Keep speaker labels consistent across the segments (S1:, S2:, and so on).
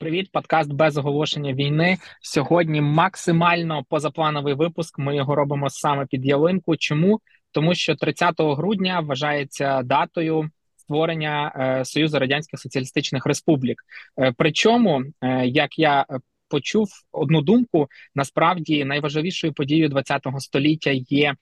S1: Привіт, подкаст без оголошення війни. Сьогодні максимально позаплановий випуск. Ми його робимо саме під ялинку. Чому? Тому що 30 грудня вважається датою створення е, Союзу Радянських Соціалістичних Республік. Е, причому, е, як я почув одну думку, насправді найважливішою подією ХХ століття є.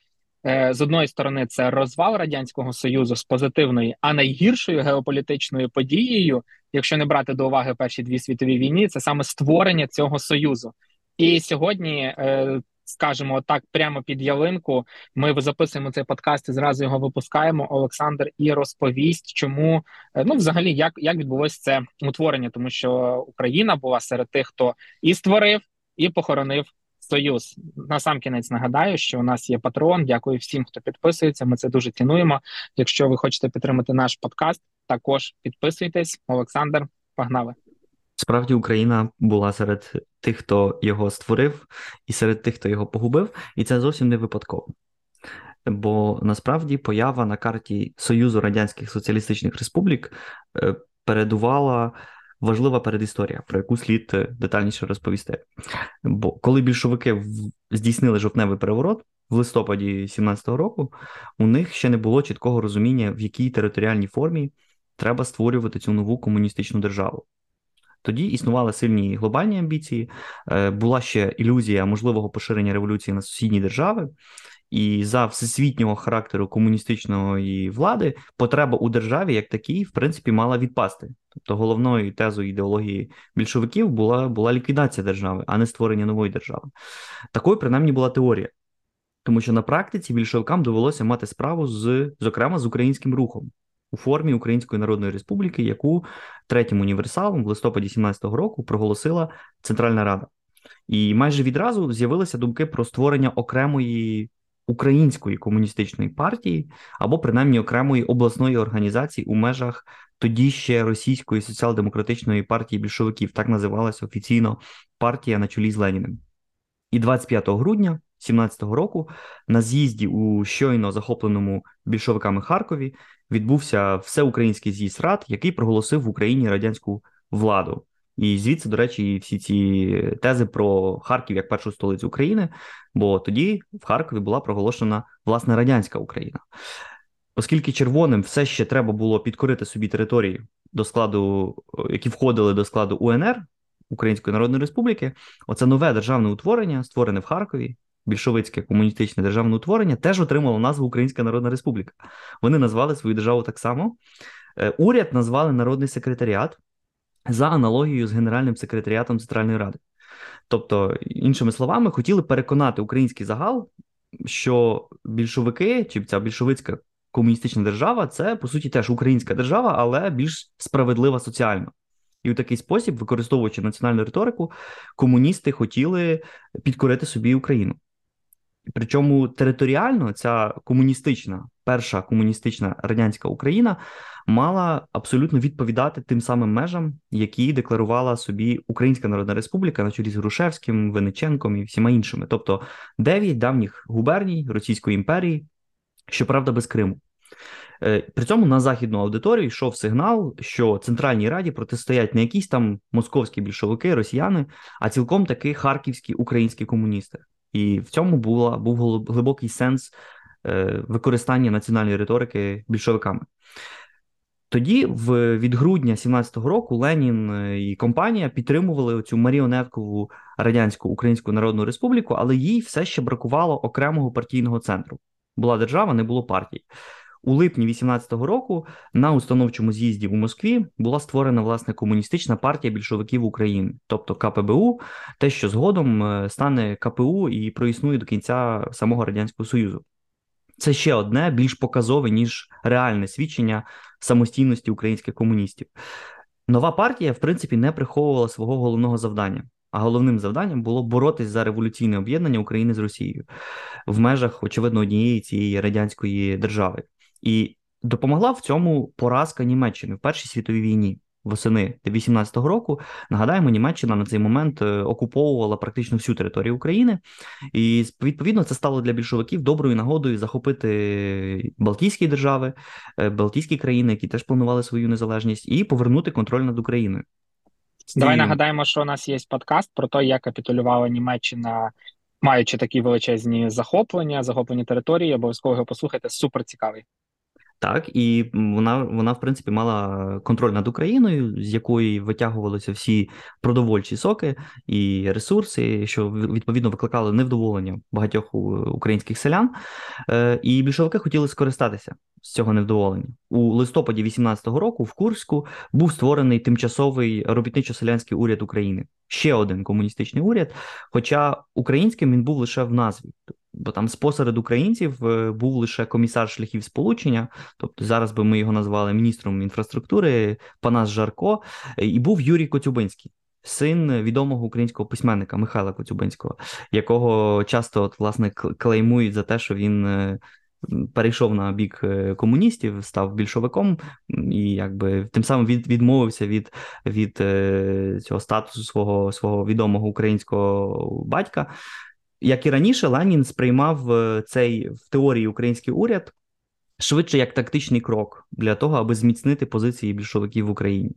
S1: Е, з одної сторони, це розвал радянського союзу з позитивної, а найгіршою геополітичною подією якщо не брати до уваги перші дві світові війни, це саме створення цього союзу. І сьогодні, е, скажімо так, прямо під ялинку, ми записуємо цей подкаст і зразу його випускаємо. Олександр і розповість, чому е, ну, взагалі, як як відбулося це утворення, тому що Україна була серед тих, хто і створив, і похоронив. Союз на сам кінець нагадаю, що у нас є патрон. Дякую всім, хто підписується. Ми це дуже цінуємо. Якщо ви хочете підтримати наш подкаст, також підписуйтесь. Олександр, погнали.
S2: Справді Україна була серед тих, хто його створив, і серед тих, хто його погубив, і це зовсім не випадково. Бо насправді поява на карті Союзу Радянських Соціалістичних Республік е, передувала важлива передісторія, про яку слід е, детальніше розповісти. Бо коли більшовики здійснили жовтневий переворот в листопаді 17-го року, у них ще не було чіткого розуміння, в якій територіальній формі треба створювати цю нову комуністичну державу. Тоді існували сильні глобальні амбіції, е, була ще ілюзія можливого поширення революції на сусідні держави, і за всесвітнього характеру комуністичної влади потреба у державі як такій, в принципі, мала відпасти. Тобто головною тезою ідеології більшовиків була була ліквідація держави, а не створення нової держави. Такою, принаймні, була теорія. Тому що на практиці більшовикам довелося мати справу з, зокрема, з українським рухом у формі Української Народної Республіки, яку третім універсалом в листопаді 17-го року проголосила Центральна Рада. І майже відразу з'явилися думки про створення окремої української комуністичної партії або принаймні окремої обласної організації у межах тоді ще російської соціал-демократичної партії більшовиків, так називалася офіційно партія на чолі з Леніним. І 25 грудня 17-го року на з'їзді у щойно захопленому більшовиками Харкові відбувся всеукраїнський з'їзд рад, який проголосив в Україні радянську владу. І звідси, до речі, всі ці тези про Харків як першу столицю України, бо тоді в Харкові була проголошена власне радянська Україна. Оскільки червоним все ще треба було підкорити собі території до складу, які входили до складу УНР Української Народної Республіки, оце нове державне утворення, створене в Харкові, більшовицьке комуністичне державне утворення, теж отримало назву Українська Народна Республіка. Вони назвали свою державу так само. Е, уряд назвали Народний секретаріат за аналогією з Генеральним секретаріатом Центральної Ради. Тобто, іншими словами, хотіли переконати український загал, що більшовики чи ця більшовицька комуністична держава це по суті теж українська держава, але більш справедлива соціально. І у такий спосіб, використовуючи національну риторику, комуністи хотіли підкорити собі Україну. Причому територіально ця комуністична, перша комуністична радянська Україна мала абсолютно відповідати тим самим межам, які декларувала собі Українська Народна Республіка на чолі з Грушевським, Вениченком і всіма іншими, тобто дев'ять давніх губерній Російської імперії, щоправда, без Криму. Е, при цьому на західну аудиторію йшов сигнал, що Центральній Раді протистоять не якісь там московські більшовики, росіяни, а цілком таки харківські українські комуністи. І в цьому була був глибокий сенс е, використання національної риторики більшовиками. Тоді, в від грудня 17-го року, Ленін е, і компанія підтримували цю маріонеткову радянську Українську Народну Республіку, але їй все ще бракувало окремого партійного центру. Була держава, не було партій. У липні 18-го року на установчому з'їзді у Москві була створена власне комуністична партія більшовиків України, тобто КПБУ, те, що згодом е, стане КПУ і проіснує до кінця самого радянського союзу. Це ще одне більш показове ніж реальне свідчення самостійності українських комуністів. Нова партія, в принципі, не приховувала свого головного завдання. А головним завданням було боротись за революційне об'єднання України з Росією в межах, очевидно, однієї цієї радянської держави. І допомогла в цьому поразка Німеччини в Першій світовій війні. Восени 18-го року нагадаємо, Німеччина на цей момент е, окуповувала практично всю територію України, і відповідно це стало для більшовиків доброю нагодою захопити Балтійські держави, е, Балтійські країни, які теж планували свою незалежність, і повернути контроль над Україною.
S1: Давай нагадаємо, що у нас є подкаст про те, як капітулювала Німеччина, маючи такі величезні захоплення, захоплені території. Обов'язково його послухайте. Супер цікавий.
S2: Так, і вона, вона, в принципі, мала контроль над Україною, з якої витягувалися всі продовольчі соки і ресурси, що відповідно викликали невдоволення багатьох українських селян. Е, і більшовики хотіли скористатися з цього невдоволення. У листопаді 18-го року в Курську був створений тимчасовий робітничо-селянський уряд України. Ще один комуністичний уряд. Хоча українським він був лише в назві бо там спосеред українців е, був лише комісар шляхів сполучення, тобто зараз би ми його назвали міністром інфраструктури Панас Жарко, е, і був Юрій Коцюбинський. Син відомого українського письменника Михайла Коцюбинського, якого часто от, власне клеймують за те, що він е, перейшов на бік комуністів, став більшовиком і якби тим самим від, відмовився від від цього статусу свого свого відомого українського батька. Як і раніше, Ленін сприймав е, цей в теорії український уряд швидше як тактичний крок для того, аби зміцнити позиції більшовиків в Україні.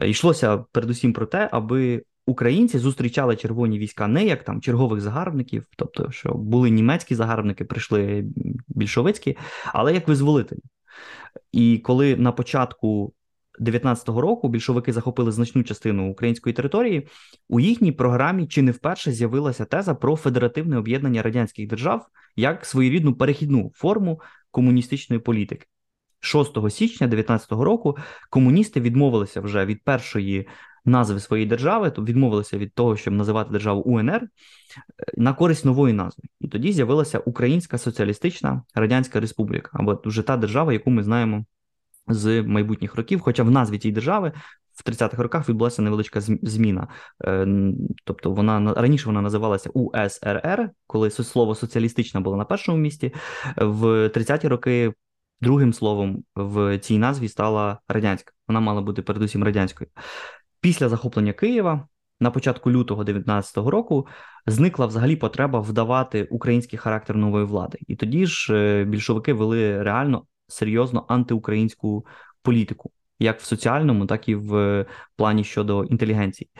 S2: Е, йшлося передусім про те, аби українці зустрічали червоні війська не як там чергових загарбників, тобто що були німецькі загарбники, прийшли більшовицькі, але як визволителі. І коли на початку 19-го року більшовики захопили значну частину української території. У їхній програмі чи не вперше з'явилася теза про федеративне об'єднання радянських держав як своєрідну перехідну форму комуністичної політики. 6 січня 19-го року комуністи відмовилися вже від першої назви своєї держави, то відмовилися від того, щоб називати державу УНР е, на користь нової назви. І тоді з'явилася Українська Соціалістична Радянська Республіка, або вже та держава, яку ми знаємо з майбутніх років. Хоча в назві цієї держави в 30-х роках відбулася невеличка зміна. Е, тобто вона раніше вона називалася УСРР, коли слово соціалістична було на першому місці. В 30-ті роки другим словом в цій назві стала радянська. Вона мала бути передусім радянською. Після захоплення Києва. На початку лютого 19-го року зникла взагалі потреба вдавати український характер нової влади, і тоді ж е, більшовики вели реально серйозно антиукраїнську політику, як в соціальному, так і в плані щодо інтелігенції.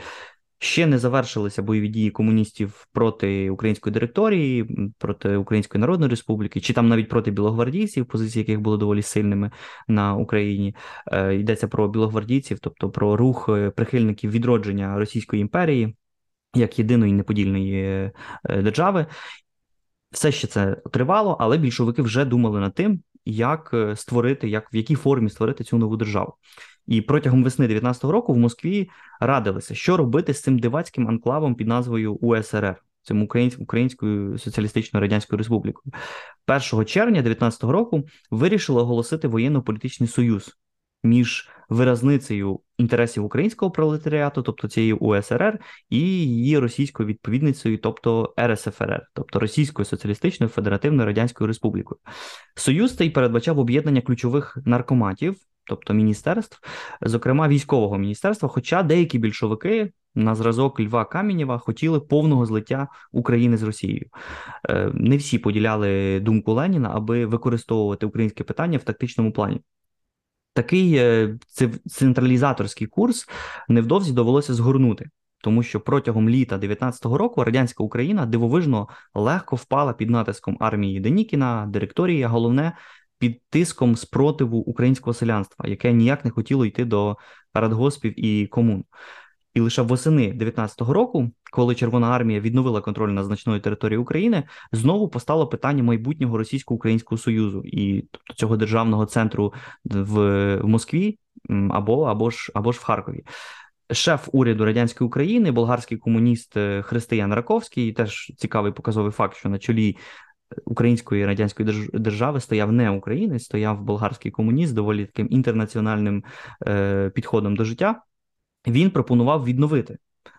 S2: Ще не завершилися бойові дії комуністів проти української директорії, проти Української Народної Республіки, чи там навіть проти білогвардійців, позиції яких були доволі сильними на Україні. Е, йдеться про білогвардійців, тобто про рух е, прихильників відродження Російської імперії як єдиної неподільної е, держави. Все ще це тривало, але більшовики вже думали над тим, як е, створити, як в якій формі створити цю нову державу. І протягом весни 19-го року в Москві радилися, що робити з цим дивацьким анклавом під назвою УСРР, цим Українською Соціалістичною Радянською Республікою. 1 червня 19-го року вирішили оголосити воєнно-політичний союз між виразницею інтересів українського пролетаріату, тобто цієї УСРР, і її російською відповідницею, тобто РСФРР, тобто Російською Соціалістичною Федеративною Радянською Республікою. Союз цей передбачав об'єднання ключових наркоматів. Тобто міністерств, зокрема військового міністерства, хоча деякі більшовики на зразок Льва Камінєва хотіли повного злиття України з Росією. Е, не всі поділяли думку Леніна, аби використовувати українське питання в тактичному плані. Такий е, централізаторський курс невдовзі довелося згорнути, тому що протягом літа 19-го року радянська Україна дивовижно легко впала під натиском армії Денікіна, директорії, а головне під тиском спротиву українського селянства, яке ніяк не хотіло йти до радгоспів і комун. І лише восени 19-го року, коли Червона армія відновила контроль над значною територією України, знову постало питання майбутнього російсько-українського союзу і тобто цього державного центру в, в Москві або або ж або ж в Харкові. Шеф уряду радянської України, болгарський комуніст е, Християн Раковський, теж цікавий показовий факт, що на чолі української радянської держави стояв не українець, стояв болгарський комуніст, доволі таким інтернаціональним е, підходом до життя він пропонував відновити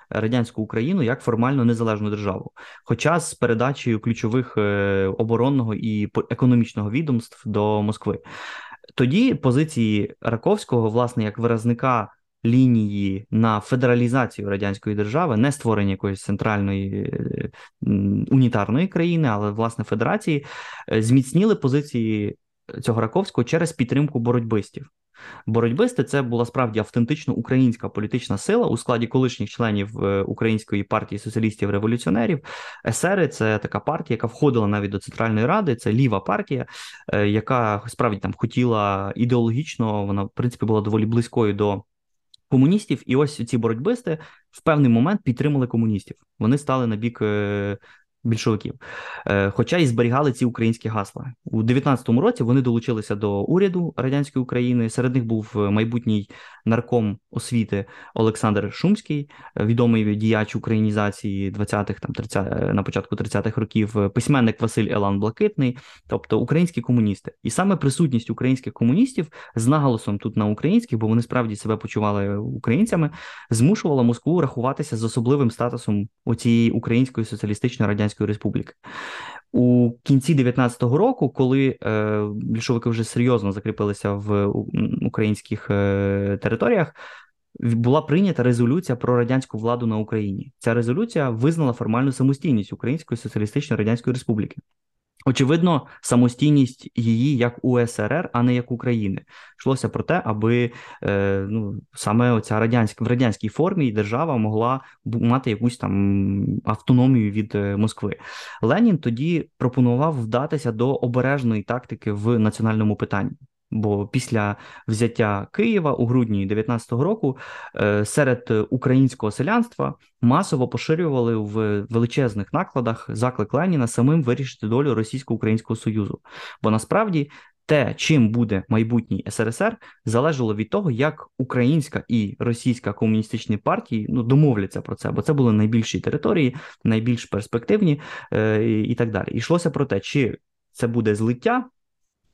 S2: радянську Україну як формально незалежну державу, хоча з передачею ключових е, оборонного і економічного відомств до Москви. Тоді позиції Раковського, власне, як виразника лінії на федералізацію радянської держави, не створення якоїсь центральної е, унітарної країни, але власне федерації, е, зміцніли позиції цього Раковського через підтримку боротьбистів. Боротьбисти це була справді автентично українська політична сила у складі колишніх членів е, Української партії соціалістів-революціонерів. Есери це така партія, яка входила навіть до Центральної ради. Це ліва партія, е, яка справді там хотіла ідеологічно, вона в принципі була доволі близькою до. Комуністів, і ось ці боротьбисти в певний момент підтримали комуністів. Вони стали на бік е, більшовиків, е, хоча і зберігали ці українські гасла у 19-му році. Вони долучилися до уряду радянської України. Серед них був е, майбутній нарком освіти Олександр Шумський, е, відомий діяч українізації 20-х, там 30, на початку 30-х років, письменник Василь Елан Блакитний, тобто українські комуністи, і саме присутність українських комуністів з наголосом тут на українських, бо вони справді себе почували українцями, змушувала Москву рахуватися з особливим статусом оцієї української соціалістичної радянської. Радянської Республіки. У кінці 19-го року, коли е, більшовики вже серйозно закріпилися в українських е, територіях, була прийнята резолюція про радянську владу на Україні. Ця резолюція визнала формальну самостійність Української соціалістичної радянської республіки. Очевидно, самостійність її як УСРР, а не як України. Йшлося про те, аби е, ну, саме оця радянська в радянській формі держава могла мати якусь там автономію від е, Москви. Ленін тоді пропонував вдатися до обережної тактики в національному питанні. Бо після взяття Києва у грудні 19-го року е, серед українського селянства масово поширювали в величезних накладах заклик Леніна самим вирішити долю російсько-українського союзу. Бо насправді те, чим буде майбутній СРСР, залежало від того, як українська і російська комуністичні партії ну домовляться про це, бо це були найбільші території, найбільш перспективні е, і так далі. Йшлося про те, чи це буде злиття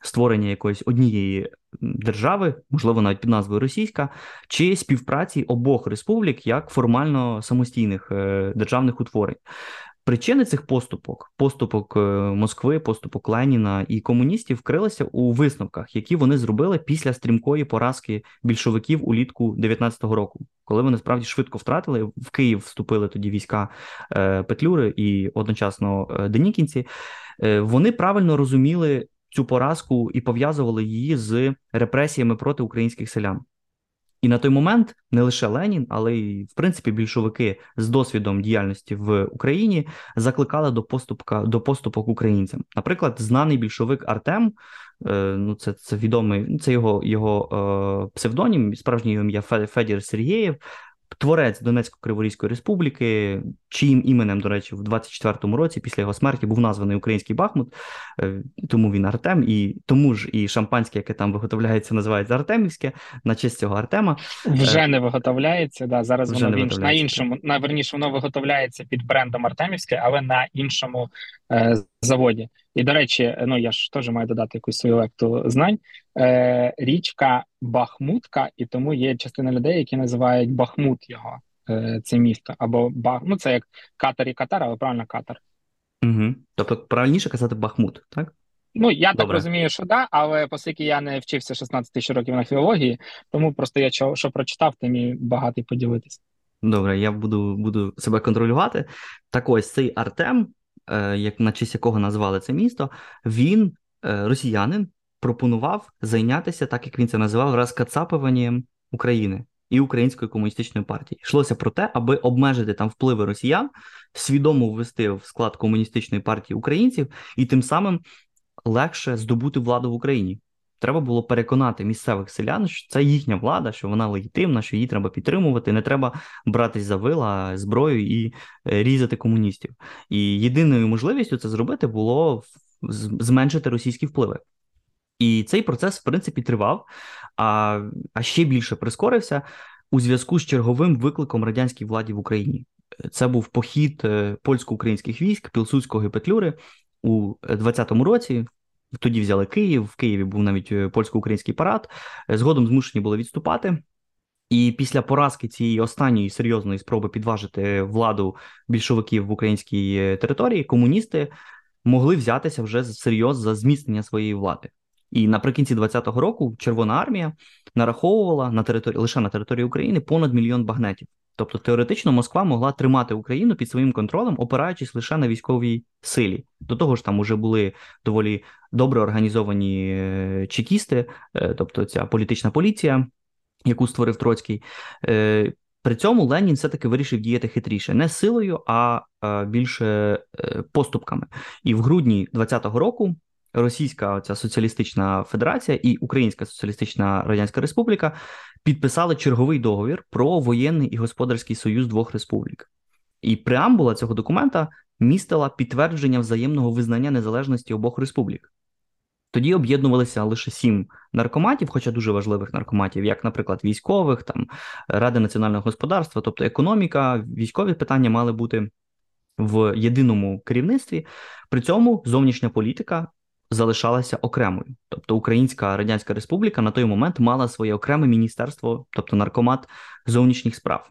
S2: створення якоїсь однієї держави, можливо, навіть під назвою Російська, чи співпраці обох республік як формально самостійних е, державних утворень. Причини цих поступок, поступок е, Москви, поступок Леніна і комуністів вкрилися у висновках, які вони зробили після стрімкої поразки більшовиків улітку 19-го року, коли вони справді швидко втратили в Київ. Вступили тоді війська е, Петлюри і одночасно Денікінці. Вони правильно розуміли цю поразку і пов'язували її з репресіями проти українських селян. І на той момент не лише Ленін, але й в принципі більшовики з досвідом діяльності в Україні закликали до поступка до поступок українцям. Наприклад, знаний більшовик Артем, е, ну це це відомий, це його його е, псевдонім, справжнє ім'я Федір Сергєєв творець Донецько-Криворізької республіки, чиїм іменем, до речі, в 24-му році після його смерті був названий український Бахмут, е, тому він Артем, і тому ж і шампанське, яке там виготовляється, називається Артемівське, на честь цього Артема.
S1: Вже е, не виготовляється. Да, Зараз Вже воно на іншому, на верніше, воно виготовляється під брендом Артемівське, але на іншому е, заводі. І, до речі, ну я ж теж маю додати якусь свою лекту знань. Е, Річка Бахмутка, і тому є частина людей, які називають Бахмут його, е, це місто. Або Бах... ну це як Катар і Катар, але правильно Катар.
S2: Угу. Тобто правильніше казати Бахмут, так?
S1: Ну, я Добре. так розумію, що да, але оскільки я не вчився 16 тисяч років на філології, тому просто я що, що прочитав, тим і багатий поділитися.
S2: Добре, я буду буду себе контролювати. Так ось цей Артем як на честь якого назвали це місто, він, е, росіянин, пропонував зайнятися, так як він це називав, розкацапуванням України і Української комуністичної партії. Йшлося про те, аби обмежити там впливи росіян, свідомо ввести в склад комуністичної партії українців і тим самим легше здобути владу в Україні. Треба було переконати місцевих селян, що це їхня влада, що вона легітимна, що її треба підтримувати. Не треба братись за вила зброю і е, різати комуністів. І єдиною можливістю це зробити було зменшити російські впливи. І цей процес, в принципі, тривав, а, а ще більше прискорився у зв'язку з черговим викликом радянській владі в Україні. Це був похід е, польсько-українських військ Пілсудського і Петлюри у 20-му році. Тоді взяли Київ. В Києві був навіть е, польсько-український парад. Е, згодом змушені були відступати. І після поразки цієї останньої серйозної спроби підважити владу більшовиків в українській е, території, комуністи могли взятися вже серйоз за зміцнення своєї влади. І наприкінці 20-го року Червона армія нараховувала на території лише на території України понад мільйон багнетів. Тобто теоретично Москва могла тримати Україну під своїм контролем, опираючись лише на військовій силі. До того ж, там уже були доволі добре організовані е, чекісти, е, тобто ця політична поліція, яку створив Троцький. Е, при цьому Ленін все-таки вирішив діяти хитріше, не силою, а більше поступками. І в грудні 20-го року Російська ця соціалістична федерація і Українська Соціалістична Радянська Республіка підписали черговий договір про воєнний і господарський союз двох республік. І преамбула цього документа містила підтвердження взаємного визнання незалежності обох республік. Тоді об'єднувалися лише сім наркоматів, хоча дуже важливих наркоматів, як, наприклад, військових, там Ради національного господарства, тобто економіка, військові питання мали бути в єдиному керівництві. При цьому зовнішня політика залишалася окремою. Тобто Українська Радянська Республіка на той момент мала своє окреме міністерство, тобто наркомат зовнішніх справ.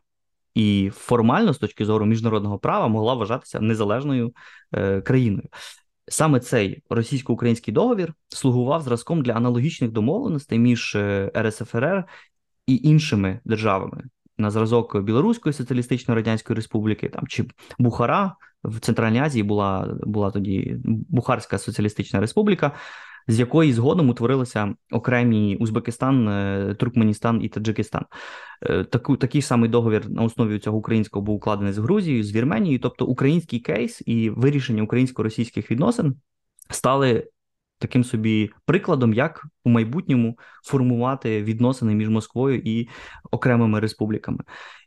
S2: І формально, з точки зору міжнародного права, могла вважатися незалежною е, країною. Саме цей російсько-український договір слугував зразком для аналогічних домовленостей між е, РСФРР і іншими державами на зразок Білоруської соціалістичної радянської республіки, там чи Бухара в Центральній Азії була була тоді Бухарська Соціалістична Республіка, з якої згодом утворилися окремі Узбекистан, е, Туркменістан і Таджикистан. Е, таку, такий самий договір на основі цього українського був укладений з Грузією, з Вірменією, тобто український кейс і вирішення українсько-російських відносин стали. Таким собі прикладом, як у майбутньому формувати відносини між Москвою і окремими республіками.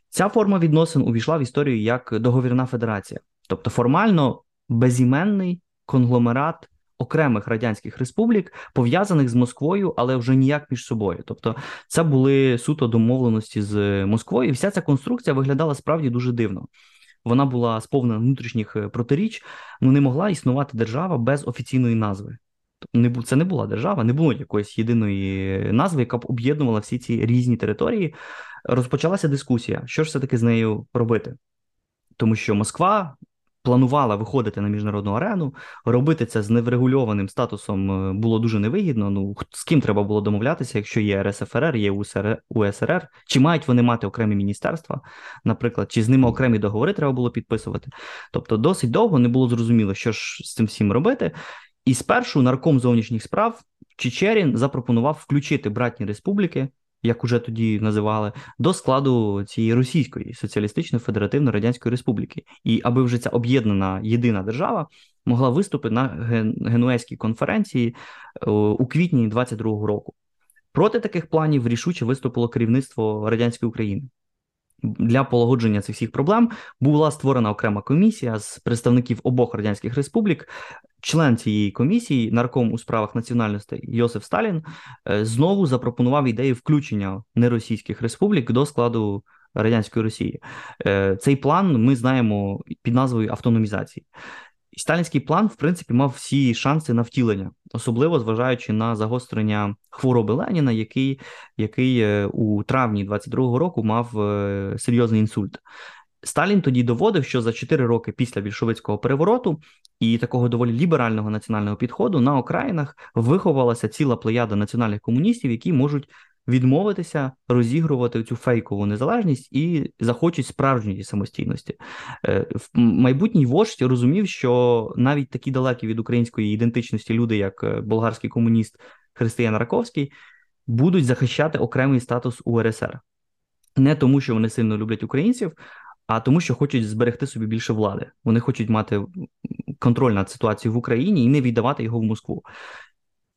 S2: Ця форма відносин увійшла в історію як договірна федерація. Тобто формально безіменний конгломерат окремих радянських республік, пов'язаних з Москвою, але вже ніяк між собою. Тобто, це були суто домовленості з Москвою, і вся ця конструкція виглядала справді дуже дивно. Вона була сповнена внутрішніх е, протиріч, ну не могла існувати держава без офіційної назви. Тобто, це не була держава, не було якоїсь єдиної назви, яка б об'єднувала всі ці різні території. Розпочалася дискусія, що ж все таки з нею робити, тому що Москва планувала виходити на міжнародну арену, робити це з неврегульованим статусом е, було дуже невигідно. Ну з ким треба було домовлятися, якщо є РСФРР, є УСРР, чи мають вони мати окремі міністерства, наприклад, чи з ними окремі договори треба було підписувати. Тобто, досить довго не було зрозуміло, що ж з цим всім робити. І спершу нарком зовнішніх справ Чечерін запропонував включити братні республіки як уже тоді називали, до складу цієї Російської соціалістичної федеративно радянської республіки, і аби вже ця об'єднана єдина держава могла виступити на Генуезькій конференції е, у квітні 22-го року. Проти таких планів рішуче виступило керівництво радянської України. Для полагодження цих всіх проблем була створена окрема комісія з представників обох радянських республік. Член цієї комісії, нарком у справах національності Йосиф Сталін, е, знову запропонував ідею включення неросійських республік до складу радянської Росії. Е, цей план ми знаємо під назвою автономізації. Сталінський план, в принципі, мав всі шанси на втілення, особливо зважаючи на загострення хвороби Леніна, який який е, у травні 22-го року мав е, серйозний інсульт. Сталін тоді доводив, що за 4 роки після більшовицького перевороту і такого доволі ліберального національного підходу на окраїнах виховалася ціла плеяда національних комуністів, які можуть відмовитися розігрувати цю фейкову незалежність і захочуть справжньої самостійності. Е, майбутній вождь розумів, що навіть такі далекі від української ідентичності люди, як е, болгарський комуніст Християн Раковський, будуть захищати окремий статус УРСР. Не тому, що вони сильно люблять українців, а тому, що хочуть зберегти собі більше влади. Вони хочуть мати контроль над ситуацією в Україні і не віддавати його в Москву.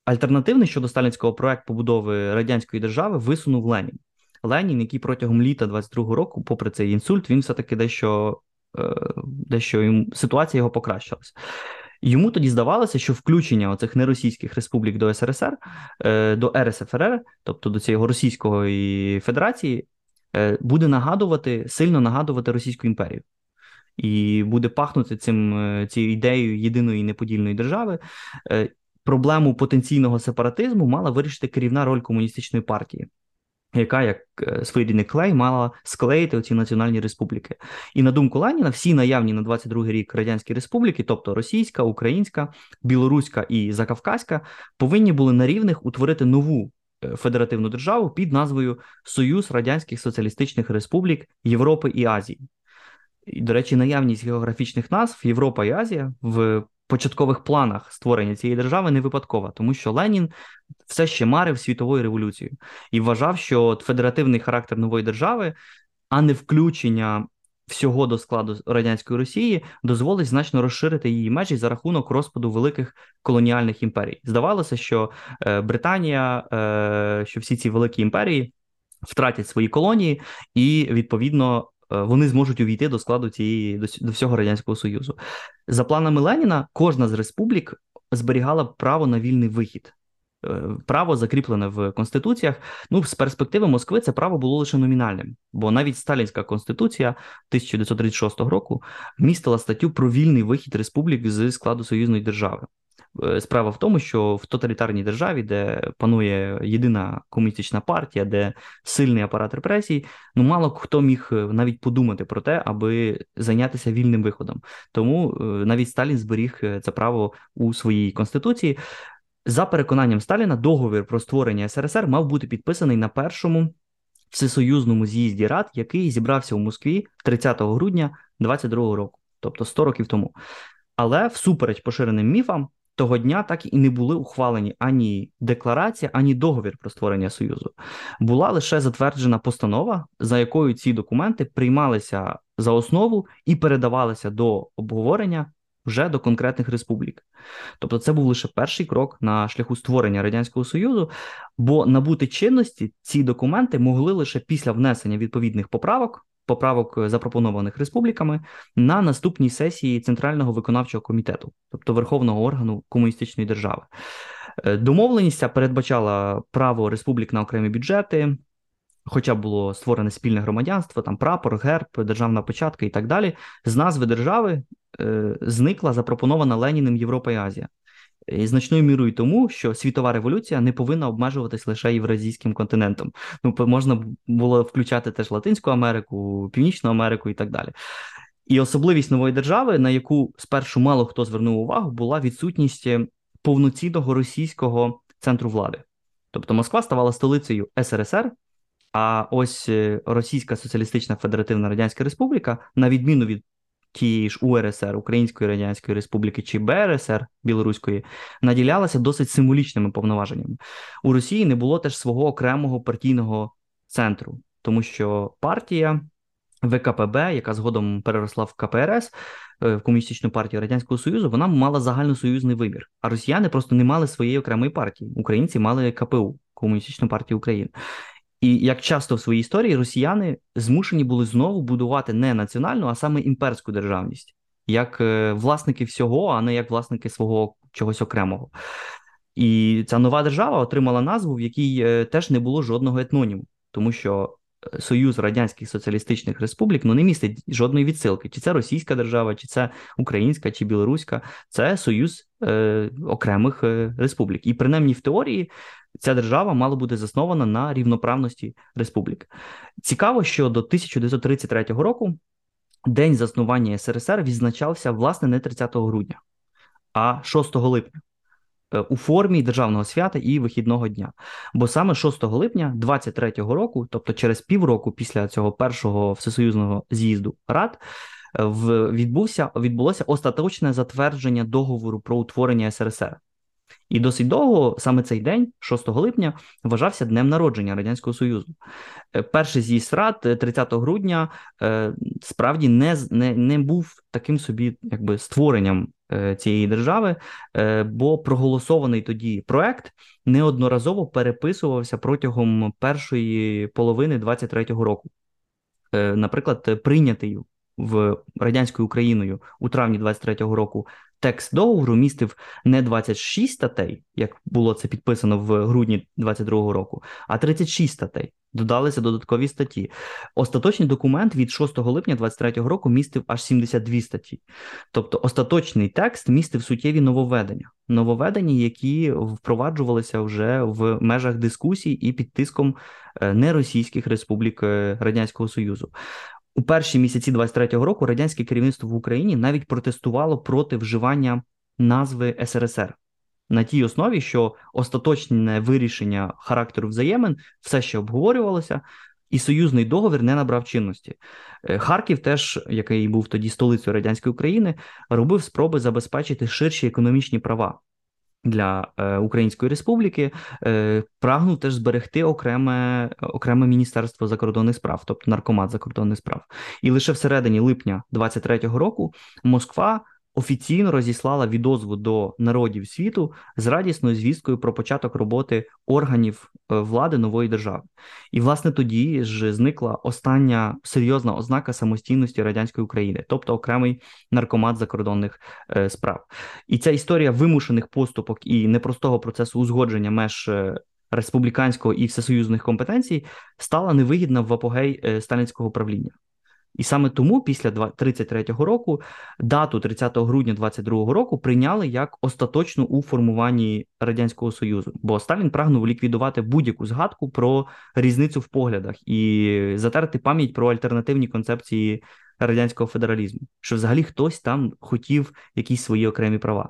S2: Альтернативний щодо сталінського проекту побудови радянської держави висунув Ленін. Ленін, який протягом літа 22-го року, попри цей інсульт, він все-таки дещо е, дещо йому ситуація його покращилася. Йому тоді здавалося, що включення оцих неросійських республік до СРСР, е, до РСФРР, тобто до цієї Російської Федерації, е, буде нагадувати, сильно нагадувати Російську імперію. І буде пахнути цим цією ідеєю єдиної неподільної держави проблему потенційного сепаратизму мала вирішити керівна роль комуністичної партії. Яка, як е, своєрідний клей, мала склеїти оці національні республіки, і на думку Леніна, всі наявні на 22-й рік радянські республіки, тобто російська, українська, білоруська і закавказька, повинні були на рівних утворити нову федеративну державу під назвою Союз Радянських Соціалістичних Республік Європи і Азії. І, До речі, наявність географічних назв Європа і Азія в початкових планах створення цієї держави не випадкова, тому що Ленін все ще марив світовою революцією і вважав, що федеративний характер нової держави, а не включення всього до складу радянської Росії дозволить значно розширити її межі за рахунок розпаду великих колоніальних імперій. Здавалося, що е, Британія, е, що всі ці великі імперії втратять свої колонії, і відповідно вони зможуть увійти до складу цієї до, до всього радянського союзу. За планами Леніна, кожна з республік зберігала право на вільний вихід. Е, право закріплене в конституціях. Ну, з перспективи Москви це право було лише номінальним, бо навіть сталінська конституція 1936 року містила статтю про вільний вихід республік з складу союзної держави. Е, справа в тому, що в тоталітарній державі, де панує єдина комуністична партія, де сильний апарат репресій, ну мало хто міг е, навіть подумати про те, аби зайнятися вільним виходом. Тому навіть Сталін зберіг це право у своїй конституції. За переконанням Сталіна, договір про створення СРСР мав бути підписаний на першому всесоюзному з'їзді рад, який зібрався у Москві 30 грудня 22 року, тобто 100 років тому. Але всупереч поширеним міфам, того дня так і не були ухвалені ані декларація, ані договір про створення союзу. Була лише затверджена постанова, за якою ці документи приймалися за основу і передавалися до обговорення вже до конкретних республік. Тобто, це був лише перший крок на шляху створення радянського союзу, бо набути чинності ці документи могли лише після внесення відповідних поправок. Поправок запропонованих республіками на наступній сесії Центрального виконавчого комітету, тобто Верховного органу комуністичної держави. Е, домовленість передбачала право республік на окремі бюджети, хоча було створене спільне громадянство, там прапор, герб, державна початка і так далі. З назви держави е, зникла запропонована Леніним Європа і Азія. І значною мірою тому, що світова революція не повинна обмежуватись лише євразійським континентом. Ну, можна було включати теж Латинську Америку, Північну Америку і так далі. І особливість нової держави, на яку спершу мало хто звернув увагу, була відсутність повноцінного російського центру влади. Тобто Москва ставала столицею СРСР, а ось е, Російська Соціалістична Федеративна Радянська Республіка, на відміну від тієї ж УРСР, Української Радянської Республіки чи БРСР Білоруської, наділялася досить символічними повноваженнями. У Росії не було теж свого окремого партійного центру, тому що партія. ВКПБ, яка згодом переросла в КПРС, е, в комуністичну партію радянського союзу, вона мала загальносоюзний вибір. А росіяни просто не мали своєї окремої партії. Українці мали КПУ комуністичну партію України. І як часто в своїй історії росіяни змушені були знову будувати не національну, а саме імперську державність, як е, власники всього, а не як власники свого чогось окремого. І ця нова держава отримала назву, в якій е, теж не було жодного етноніму, тому що Союз Радянських Соціалістичних Республік ну не містить жодної відсилки, чи це Російська держава, чи це Українська, чи Білоруська, це союз е, окремих е, республік. І принаймні в теорії ця держава мала бути заснована на рівноправності республік. Цікаво, що до 1933 року день заснування СРСР відзначався власне не 30 грудня, а 6 липня. Е, у формі державного свята і вихідного дня. Бо саме 6 липня 23-го року, тобто через півроку після цього першого всесоюзного з'їзду рад, е, відбувся відбулося остаточне затвердження договору про утворення СРСР. І досить довго саме цей день, 6 липня, вважався днем народження Радянського Союзу. Е, перший з'їзд рад 30 грудня е, справді не не, не був таким собі якби створенням е, цієї держави, бо проголосований тоді проект неодноразово переписувався протягом першої половини 23-го року. Наприклад, прийнятий в радянською Україною у травні 23-го року текст договору містив не 26 статей, як було це підписано в грудні 22-го року, а 36 статей. Додалися додаткові статті. Остаточний документ від 6 липня 23-го року містив аж 72 статті. Тобто остаточний текст містив суттєві нововведення, нововведення, які впроваджувалися вже в межах дискусій і під тиском е, неросійських республік е, Радянського Союзу. У перші місяці 23-го року радянське керівництво в Україні навіть протестувало проти вживання назви СРСР. на тій основі, що остаточне вирішення характеру взаємин все ще обговорювалося, і союзний договір не набрав чинності. Е, Харків, теж який був тоді столицею радянської України, робив спроби забезпечити ширші економічні права. Для е, Української Республіки е, прагнув теж зберегти окреме окреме міністерство закордонних справ, тобто наркомат закордонних справ, і лише всередині липня 23-го року Москва офіційно розіслала відозву до народів світу з радісною звісткою про початок роботи органів е, влади нової держави. І власне тоді ж зникла остання серйозна ознака самостійності радянської України, тобто окремий наркомат закордонних е, справ. І ця історія вимушених поступок і непростого процесу узгодження меж. Е, республіканського і всесоюзних компетенцій стала невигідна в апогей сталінського правління. І саме тому, після 33-го року, дату 30 грудня 22-го року прийняли як остаточну у формуванні радянського союзу, бо Сталін прагнув ліквідувати будь-яку згадку про різницю в поглядах і затерти пам'ять про альтернативні концепції радянського федералізму, що взагалі хтось там хотів якісь свої окремі права.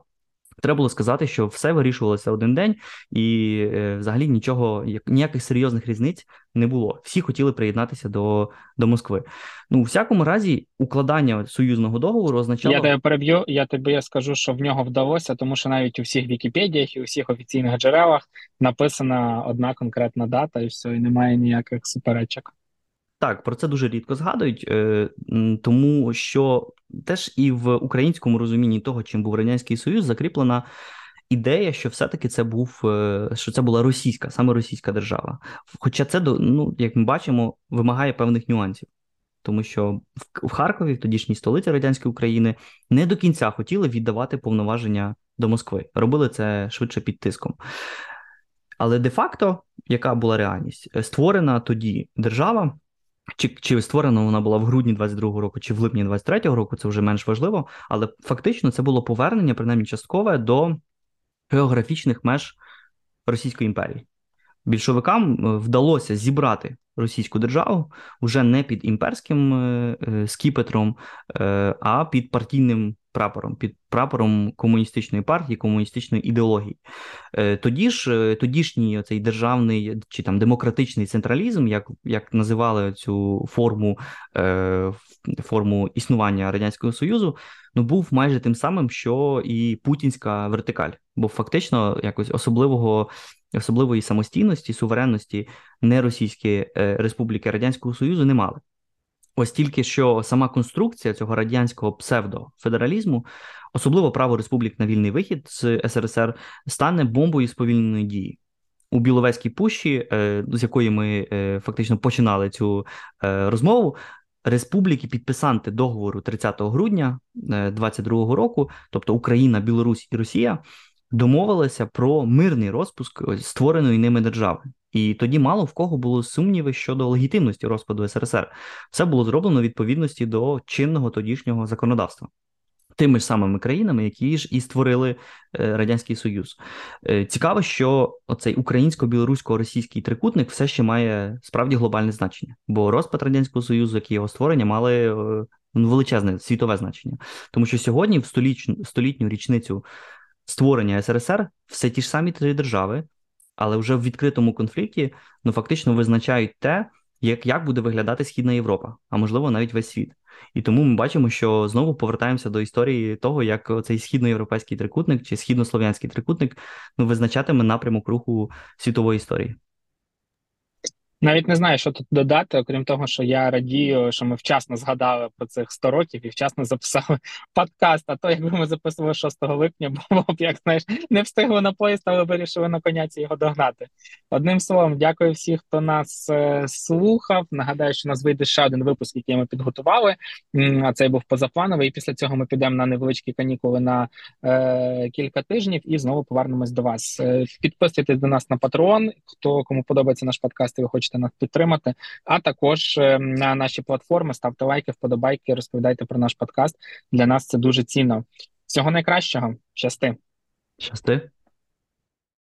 S2: Треба було сказати, що все вирішувалося один день, і е, взагалі нічого, ніяких серйозних різниць не було. Всі хотіли приєднатися до до Москви. Ну, у всякому разі, укладання союзного договору означало.
S1: Я тебе переб'ю. Я тобі скажу, що в нього вдалося, тому що навіть у всіх Вікіпедіях і у всіх офіційних джерелах написана одна конкретна дата, і все, і немає ніяких суперечок.
S2: Так, про це дуже рідко згадують, е, тому що теж і в українському розумінні того, чим був радянський союз, закріплена ідея, що все-таки це був е, що це була російська, саме російська держава. Хоча це ну, як ми бачимо, вимагає певних нюансів. Тому що в Харкові, в тодішній столиці радянської України, не до кінця хотіли віддавати повноваження до Москви. Робили це швидше під тиском. Але де-факто, яка була реальність? Створена тоді держава, чи чи створена вона була в грудні 22-го року, чи в липні 23-го року, це вже менш важливо, але фактично це було повернення, принаймні часткове, до географічних меж Російської імперії. Більшовикам е, вдалося зібрати російську державу вже не під імперським е, е, скіпетром, а під партійним прапором, під прапором комуністичної партії, комуністичної ідеології. Тоді ж тодішній цей державний чи там демократичний централізм, як як називали цю форму форму існування радянського союзу, ну був майже тим самим, що і путінська вертикаль, бо фактично якось особливого особливої самостійності, суверенності неросійські е, республіки Радянського Союзу не мали. Ось тільки що сама конструкція цього радянського псевдофедералізму, особливо право республік на вільний вихід з СРСР, стане бомбою сповільненої дії. У Біловезькій пущі, е, з якої ми е, фактично починали цю розмову, республіки підписанти договору 30 грудня 2022 року, тобто Україна, Білорусь і Росія, домовилися про мирний розпуск створеної ними держави. І тоді мало в кого було сумніви щодо легітимності розпаду СРСР. Все було зроблено відповідності до чинного тодішнього законодавства. Тими ж самими країнами, які ж і створили е, Радянський Союз. Е, цікаво, що оцей українсько-білорусько-російський трикутник все ще має справді глобальне значення, бо розпад Радянського Союзу, як і його створення, мали е, величезне світове значення. Тому що сьогодні, в столітню, столітню річницю створення СРСР все ті ж самі три держави, але вже в відкритому конфлікті ну фактично визначають те, як як буде виглядати Східна Європа, а можливо навіть весь світ. І тому ми бачимо, що знову повертаємося до історії того, як цей східноєвропейський трикутник чи східнослов'янський трикутник ну, визначатиме напрямок руху світової історії.
S1: Навіть не знаю, що тут додати, окрім того, що я радію, що ми вчасно згадали про цих 100 років і вчасно записали подкаст. А то, якби ми записували 6 липня, було б як знаєш, не встигли на поїзд, але вирішили на коняці його догнати. Одним словом, дякую всім, хто нас е, слухав. Нагадаю, що у нас вийде ще один випуск, який ми підготували. А цей був позаплановий. І після цього ми підемо на невеличкі канікули на е, кілька тижнів і знову повернемось до вас. Е, підписуйтесь до нас на Patreon, Хто кому подобається наш подкаст, і ви хочете нас підтримати. А також е, на наші платформи ставте лайки, вподобайки, розповідайте про наш подкаст. Для нас це дуже цінно. Всього найкращого. Щасти.
S2: Щасти.